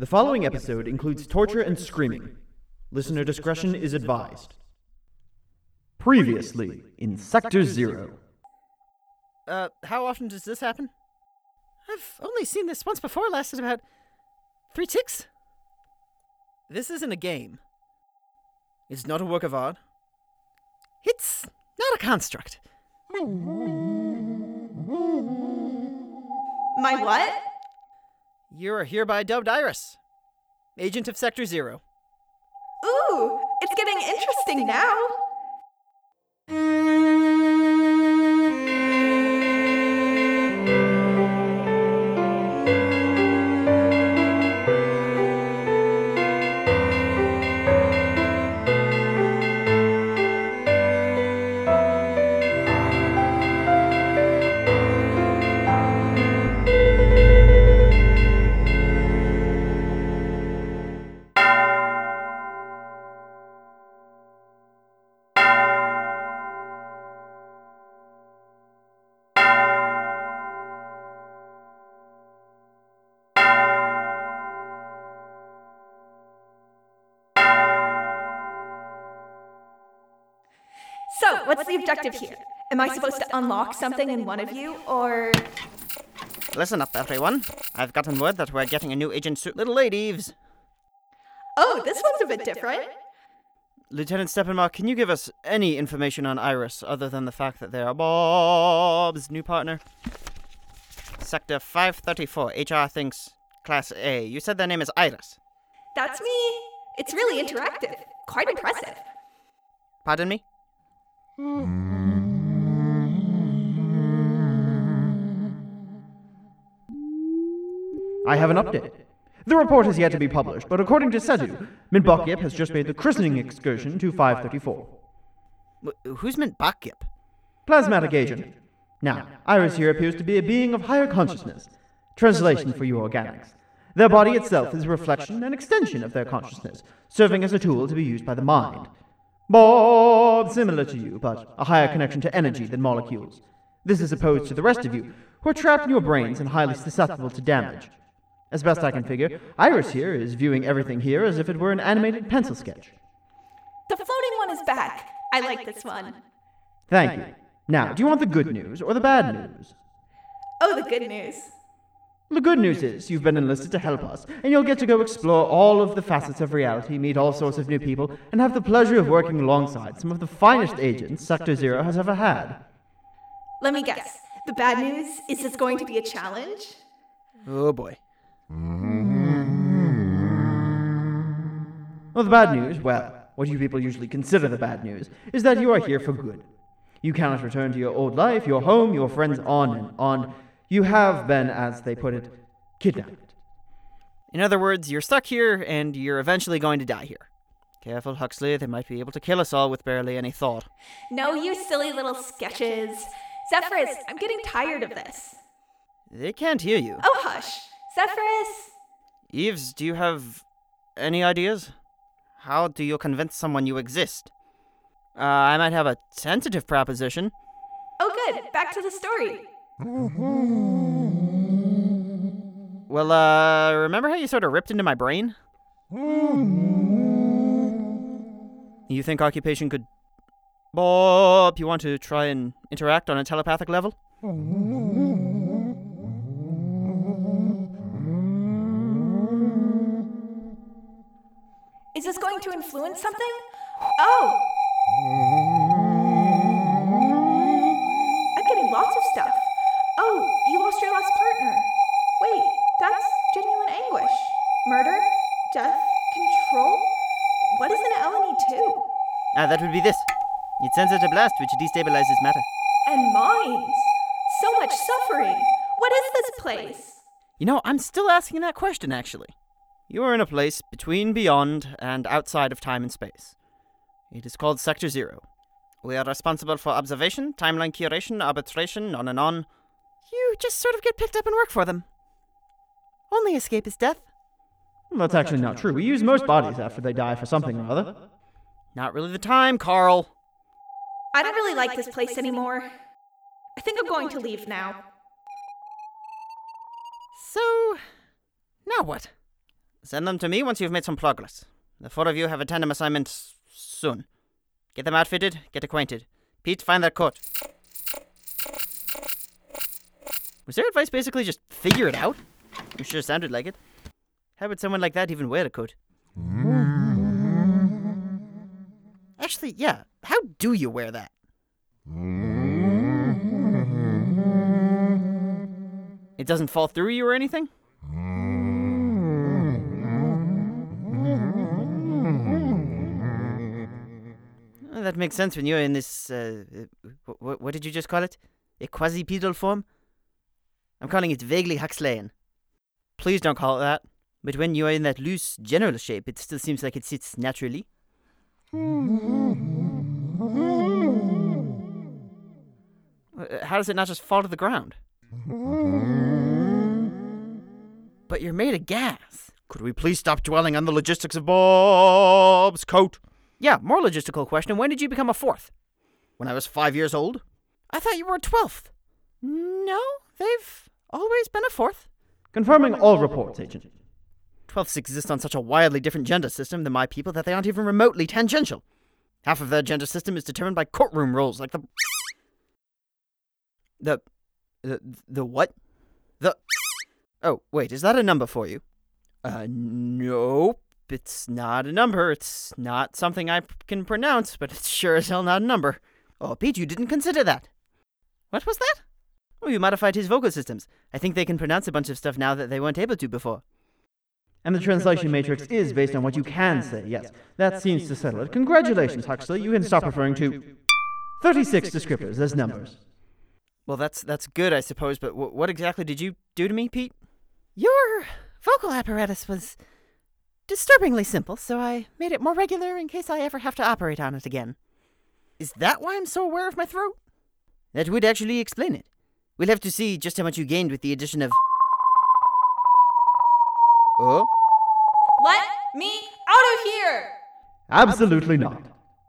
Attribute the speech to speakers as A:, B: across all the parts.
A: The following episode includes torture and screaming. Listener discretion is advised. Previously in Sector Zero.
B: Uh, how often does this happen? I've only seen this once before, lasted about three ticks. This isn't a game. It's not a work of art. It's not a construct.
C: My what?
B: You are hereby dubbed Iris, agent of Sector Zero.
C: Ooh, it's getting interesting now. So, what's the objective here? Am I supposed to unlock something in one of you, or.
B: Listen up, everyone. I've gotten word that we're getting a new agent suit, Little Lady Eves.
C: Oh, this one's a bit different.
B: Lieutenant Steppenmark, can you give us any information on Iris other than the fact that they are Bob's new partner? Sector 534, HR thinks Class A. You said their name is Iris.
C: That's me. It's really interactive. Quite impressive.
B: Pardon me?
A: I have an update. The report has yet to be published, but according to Sedu, Minbukyip has just made the christening excursion to 534.
B: Wh- Who's meant Bakip?
A: Plasmatic agent. Now, Iris here appears to be a being of higher consciousness. Translation for you organics. Their body itself is a reflection and extension of their consciousness, serving as a tool to be used by the mind. Bob, similar to you, but a higher connection to energy than molecules. This is opposed to the rest of you, who are trapped in your brains and highly susceptible to damage. As best I can figure, Iris here is viewing everything here as if it were an animated pencil sketch.
C: The floating one is back. I like this one.
A: Thank you. Now, do you want the good news or the bad news?
C: Oh, the good news.
A: The good news is you've been enlisted to help us, and you'll get to go explore all of the facets of reality, meet all sorts of new people, and have the pleasure of working alongside some of the finest agents Sector Zero has ever had.
C: Let me guess. The bad news is this going to be a challenge?
B: Oh boy.
A: Well, the bad news, well, what you people usually consider the bad news, is that you are here for good. You cannot return to your old life, your home, your friends, on and on. You have been, as they put it, kidnapped.
B: In other words, you're stuck here and you're eventually going to die here. Careful, Huxley, they might be able to kill us all with barely any thought.
C: No, you silly little sketches. Zephyrus, I'm getting tired of this.
B: They can't hear you.
C: Oh, hush. Zephyrus!
B: Eves, do you have any ideas? How do you convince someone you exist? Uh, I might have a tentative proposition.
C: Oh, good. Back to the story.
B: Well, uh, remember how you sort of ripped into my brain? You think occupation could. Bob, you want to try and interact on a telepathic level?
C: Is this going to influence something? Oh! I'm getting lots of stuff. Oh, you lost your last partner. Wait, that's genuine anguish. Murder? Death? Control? What is an LNE2?
B: Ah, that would be this. It sends out a blast which destabilizes matter.
C: And minds. So much suffering. What is this place?
B: You know, I'm still asking that question, actually. You are in a place between beyond and outside of time and space. It is called Sector Zero. We are responsible for observation, timeline curation, arbitration, on and on. You just sort of get picked up and work for them. Only escape is death.
A: Well, that's actually not true. We use most bodies after they die for something or other.
B: Not really the time, Carl.
C: I don't really like this place anymore. I think I'm going to leave now.
B: So, now what? Send them to me once you've made some progress. The four of you have a tandem assignment s- soon. Get them outfitted, get acquainted. Pete, find that coat. Was their advice basically just figure it out? It sure sounded like it. How would someone like that even wear a coat? Hmm? Actually, yeah. How do you wear that? It doesn't fall through you or anything? Uh, That makes sense when you're in this. Uh, uh, wh- what did you just call it? A quasipedal form? I'm calling it vaguely Huxleyan. Please don't call it that. But when you are in that loose general shape, it still seems like it sits naturally. How does it not just fall to the ground? But you're made of gas. Could we please stop dwelling on the logistics of Bob's coat? Yeah, more logistical question. When did you become a fourth? When I was five years old? I thought you were a twelfth. No, they've always been a fourth.
A: Confirming all reports, Agent.
B: Twelfths exist on such a wildly different gender system than my people that they aren't even remotely tangential. Half of their gender system is determined by courtroom rules, like the. The. The, the what? The. Oh, wait, is that a number for you? Uh, nope. It's not a number. It's not something I can pronounce, but it's sure as hell not a number. Oh, Pete, you didn't consider that. What was that? Oh, you modified his vocal systems. I think they can pronounce a bunch of stuff now that they weren't able to before.
A: And the translation matrix is based on what you can say, yes. That seems to settle it. Congratulations, Huxley. You can stop referring to 36 descriptors as numbers.
B: Well, that's that's good, I suppose. But w- what exactly did you do to me, Pete? Your vocal apparatus was disturbingly simple, so I made it more regular in case I ever have to operate on it again. Is that why I'm so aware of my throat? That would actually explain it. We'll have to see just how much you gained with the addition of. Oh,
C: Let me out of here!
A: Absolutely not.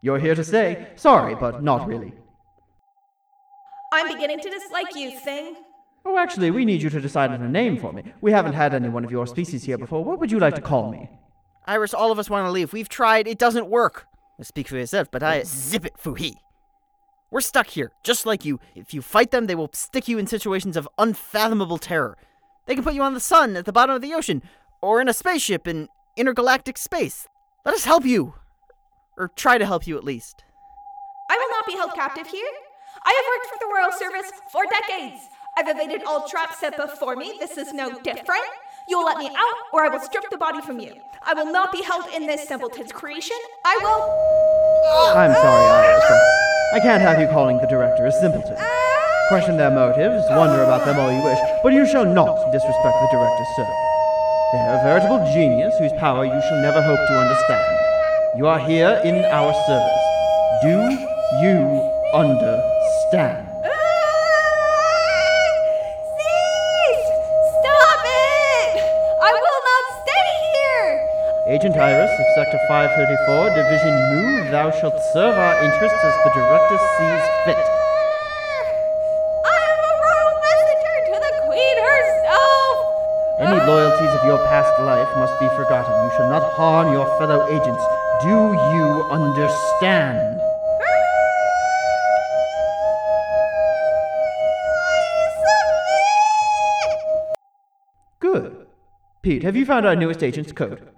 A: You're here to say, sorry, but not really.
C: I'm beginning to dislike you, Thing.
A: Oh, actually, we need you to decide on a name for me. We haven't had anyone of your species here before. What would you like to call me?
B: Iris, all of us want to leave. We've tried. It doesn't work. Speak for yourself, but I zip it fuhi. We're stuck here, just like you. If you fight them, they will stick you in situations of unfathomable terror. They can put you on the sun at the bottom of the ocean, or in a spaceship in intergalactic space. Let us help you. Or try to help you at least.
C: I will not be held captive here. I have worked for the Royal Service for decades. I've evaded all traps set before me. This is no different. You will let me out, or I will strip the body from you. I will not be held in this simpleton's creation. I will.
A: I'm sorry, Iris, I can't have you calling the director a simpleton. Question their motives, wonder about them all you wish, but you shall not disrespect the director's servant. They are a veritable genius whose power you shall never hope to understand. You are here in our service. Do you understand?
C: Cease! Stop it! I will not stay here!
A: Agent Iris of Sector 534, Division Mu, thou shalt serve our interests as the director sees fit. Life must be forgotten. You shall not harm your fellow agents. Do you understand? Good. Pete, have you found our newest agent's code?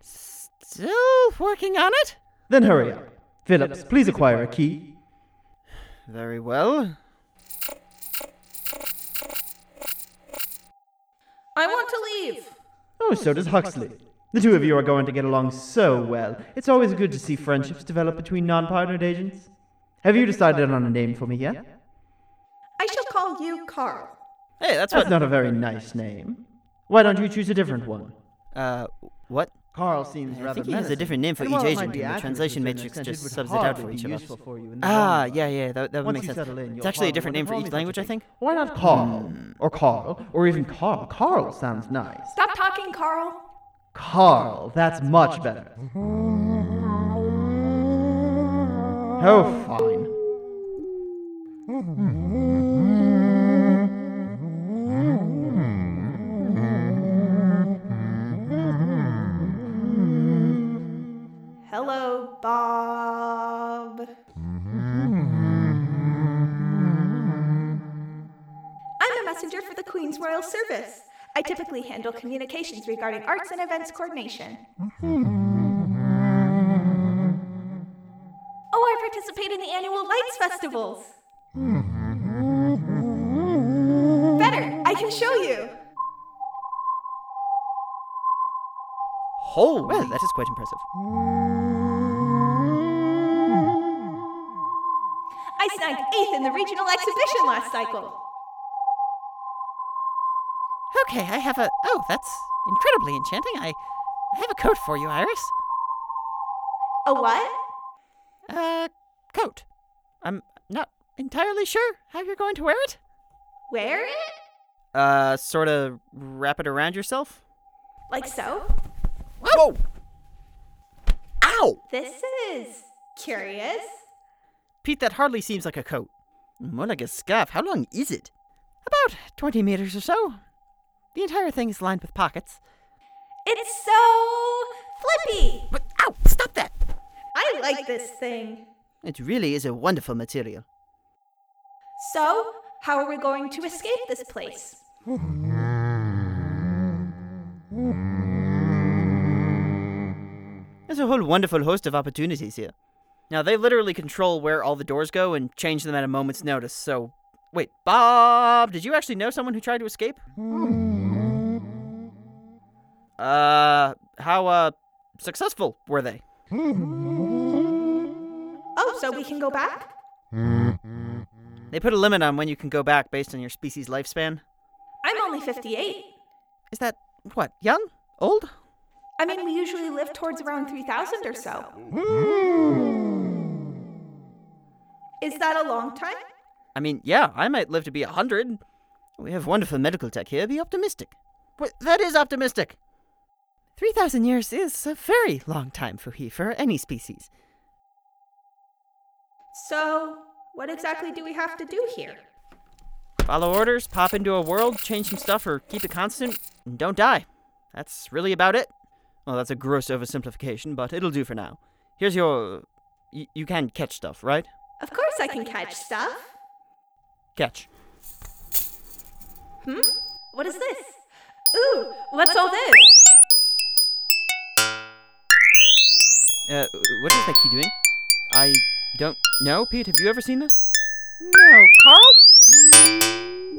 B: Still working on it?
A: Then hurry up. Phillips, please acquire a key.
B: Very well.
C: I want to leave.
A: Oh, so does Huxley. The two of you are going to get along so well. It's always good to see friendships develop between non partnered agents. Have you decided on a name for me yet?
C: I shall call you Carl.
B: Hey, that's
A: That's
B: what.
A: not a very nice name. Why don't you choose a different one?
B: Uh, what?
A: Carl seems
B: I
A: rather
B: think he has a different name for
A: And
B: each
A: while
B: agent,
A: might be
B: and the translation
A: to a certain
B: matrix
A: extent,
B: just
A: it
B: subs it out for each of us.
A: for you
B: Ah,
A: long
B: yeah, yeah, that, that would make sense.
A: in,
B: It's actually a different name for each language, I think.
A: Why not Carl? Or Carl? Or even Carl? Carl sounds nice.
C: Stop talking, Carl.
A: Carl, that's much better. Oh, fine.
C: Hello, Bob. Mm-hmm. I'm a messenger for the Queen's Royal Service. I typically handle communications regarding arts and events coordination. Oh, I participate in the annual Lights Festivals. Better, I can show you.
B: Oh, well, that is quite impressive.
C: I snagged eighth in the regional exhibition last cycle.
B: Okay, I have a. Oh, that's incredibly enchanting. I, I have a coat for you, Iris.
C: A what?
B: Uh, coat. I'm not entirely sure how you're going to wear it.
C: Wear it?
B: Uh, sort of wrap it around yourself.
C: Like so?
B: Whoa! Ow!
C: This is curious.
B: Pete, that hardly seems like a coat. More like a scarf. How long is it? About 20 meters or so. The entire thing is lined with pockets.
C: It's so flippy.
B: But, ow! Stop that!
C: I like this thing.
B: It really is a wonderful material.
C: So, how are we going to escape this place?
B: There's a whole wonderful host of opportunities here. Now, they literally control where all the doors go and change them at a moment's notice, so. Wait, Bob, did you actually know someone who tried to escape? Uh, how, uh, successful were they?
C: Oh, so we can go back?
B: They put a limit on when you can go back based on your species' lifespan.
C: I'm only 58.
B: Is that, what, young? Old?
C: I mean, we usually live towards around 3,000 or so. Is that a long time?
B: I mean, yeah, I might live to be a hundred. We have wonderful medical tech here. Be optimistic. But that is optimistic. Three thousand years is a very long time for he for any species.
C: So, what exactly do we have to do here?
B: Follow orders, pop into a world, change some stuff, or keep it constant, and don't die. That's really about it. Well, that's a gross oversimplification, but it'll do for now. Here's your. Y- you can catch stuff, right?
C: Of course I can catch stuff.
B: Catch.
C: Hmm? What is this? Ooh, what's all this?
B: Uh, what is that key doing? I don't know. Pete, have you ever seen this? No. Carl?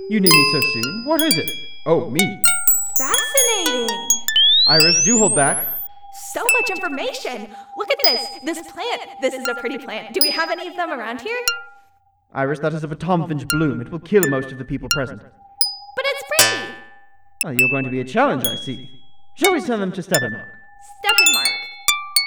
A: You need me so soon? What is it? Oh, me.
C: Fascinating.
A: Iris, do hold back.
C: So much information. Look at this. This plant. This is a pretty plant. Do we have any of them around here?
A: Iris, that is of a Batomfinch bloom. It will kill most of the people present.
C: But it's pretty.
A: Oh, you're going to be a challenge, I see. Shall we send them to Steppenmark?
C: Steppenmark.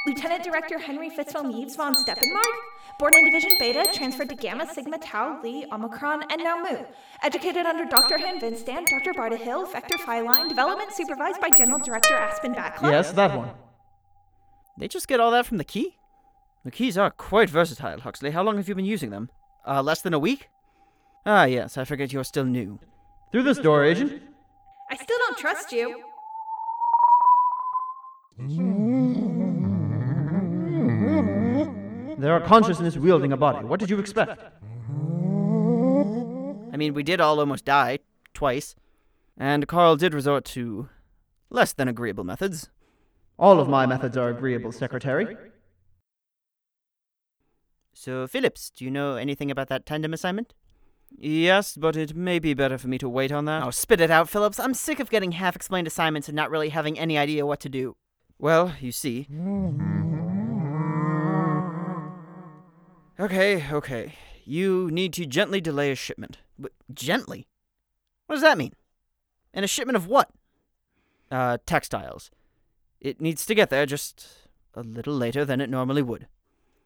C: Lieutenant Director Henry Fitzwell Meads von Steppenmark, born in Division Beta, transferred to Gamma Sigma Tau Li Omicron and now Mu. Educated under Dr. Han Vinstan, Dr. Barda Hill, Vector Phyline, development supervised by General Director Aspen Backlund.
A: Yes, that one.
B: They just get all that from the key? The keys are quite versatile, Huxley. How long have you been using them? Uh, less than a week? Ah, yes, I forget you're still new.
A: Through this door, Agent.
C: I still don't trust you.
A: There are consciousness wielding a body. What did you expect?
B: I mean, we did all almost die, twice. And Carl did resort to less than agreeable methods.
A: All of my methods are agreeable, Secretary.
B: So, Phillips, do you know anything about that tandem assignment? Yes, but it may be better for me to wait on that. Oh, spit it out, Phillips. I'm sick of getting half explained assignments and not really having any idea what to do. Well, you see. Okay, okay. You need to gently delay a shipment. But gently? What does that mean? And a shipment of what? Uh, textiles. It needs to get there just a little later than it normally would.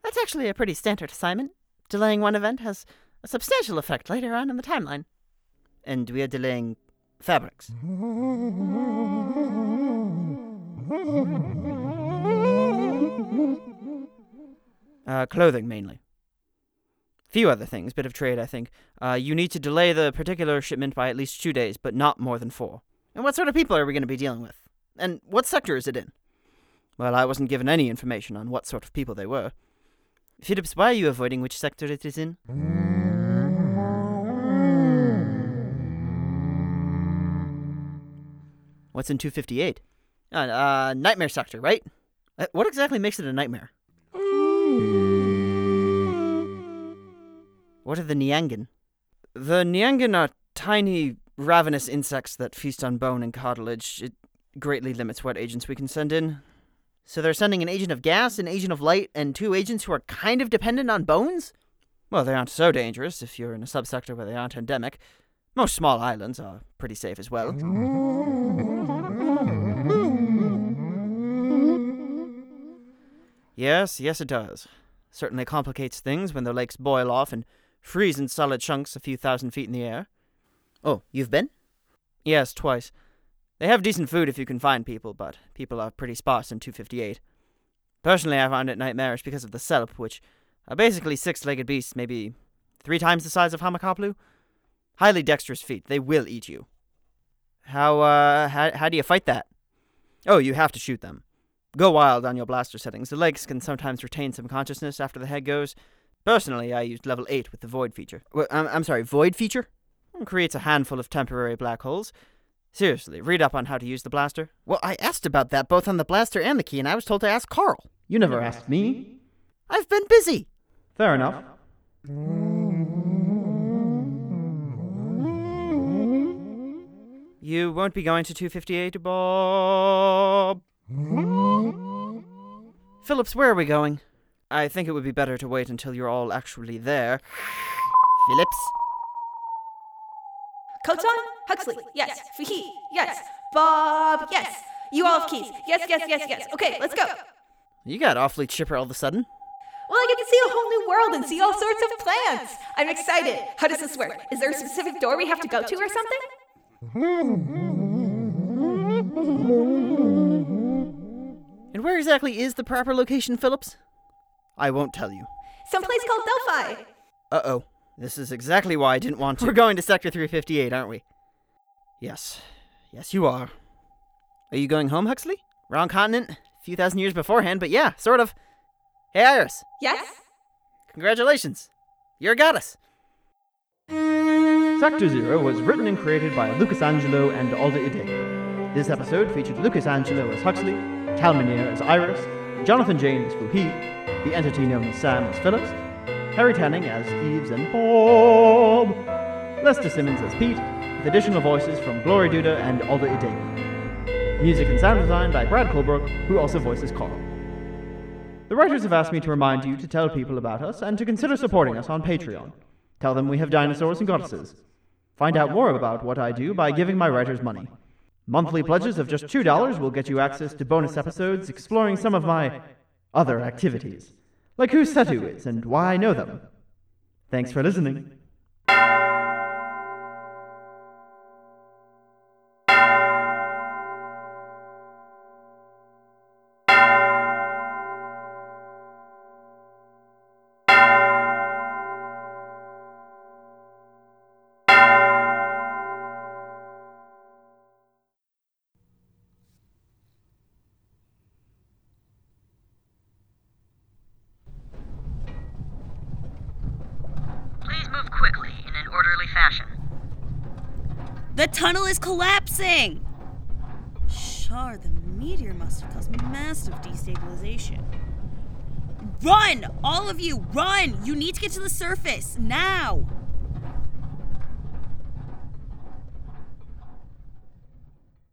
B: That's actually a pretty standard assignment. Delaying one event has a substantial effect later on in the timeline. And we are delaying fabrics. Uh, clothing mainly. Few other things, bit of trade, I think. Uh, you need to delay the particular shipment by at least two days, but not more than four. And what sort of people are we going to be dealing with? And what sector is it in? Well, I wasn't given any information on what sort of people they were. Phillips, why are you avoiding which sector it is in? What's in 258? Uh, uh, nightmare sector, right? Uh, what exactly makes it a nightmare? What are the Niangan? The Niangan are tiny, ravenous insects that feast on bone and cartilage. It greatly limits what agents we can send in. So they're sending an agent of gas, an agent of light, and two agents who are kind of dependent on bones? Well, they aren't so dangerous if you're in a subsector where they aren't endemic. Most small islands are pretty safe as well. Yes, yes, it does. Certainly complicates things when the lakes boil off and freeze in solid chunks a few thousand feet in the air. Oh, you've been? Yes, twice. They have decent food if you can find people, but people are pretty sparse in 258. Personally, I find it nightmarish because of the Selp, which are basically six legged beasts, maybe three times the size of Hamakaplu. Highly dexterous feet. They will eat you. How, uh, how, how do you fight that? Oh, you have to shoot them. Go wild on your blaster settings. The legs can sometimes retain some consciousness after the head goes. Personally, I used level 8 with the Void feature. Well, I'm, I'm sorry, Void feature? It creates a handful of temporary black holes. Seriously, read up on how to use the blaster. Well, I asked about that both on the blaster and the key, and I was told to ask Carl.
A: You never asked me.
B: I've been busy.
A: Fair enough.
B: You won't be going to 258, Bob. Phillips, where are we going? I think it would be better to wait until you're all actually there. Phillips?
C: Coats on? Huxley, yes. Fahey, yes. Bob, yes. You all have keys. Yes, yes, yes, yes. Okay, let's go.
B: You got awfully chipper all of a sudden.
C: Well, I get to see a whole new world and see all sorts of plants. I'm excited. How does this work? Is there a specific door we have to go to or something?
B: And where exactly is the proper location, Phillips? I won't tell you.
C: Someplace called Delphi.
B: Uh oh. This is exactly why I didn't want to. We're going to Sector 358, aren't we? Yes. Yes, you are. Are you going home, Huxley? Wrong continent? A few thousand years beforehand, but yeah, sort of. Hey, Iris.
C: Yes?
B: Congratulations. You're a goddess.
A: Sector Zero was written and created by Lucas Angelo and Alda Ide. This episode featured Lucas Angelo as Huxley, Cal Minier as Iris, Jonathan Jane as Fuhi, the entity known as Sam as Phillips, Harry Tanning as Eves and Bob, Lester Simmons as Pete, with additional voices from Glory Duda and Alda Ide. Music and sound design by Brad Colbrook, who also voices Carl. The writers have asked me to remind you to tell people about us and to consider supporting us on Patreon. Tell them we have dinosaurs and goddesses. Find out more about what I do by giving my writers money. Monthly pledges of just $2 will get you access to bonus episodes exploring some of my other activities, like who Setu is and why I know them. Thanks for listening.
D: The tunnel is collapsing! Shar, the meteor must have caused massive destabilization. Run! All of you, run! You need to get to the surface, now!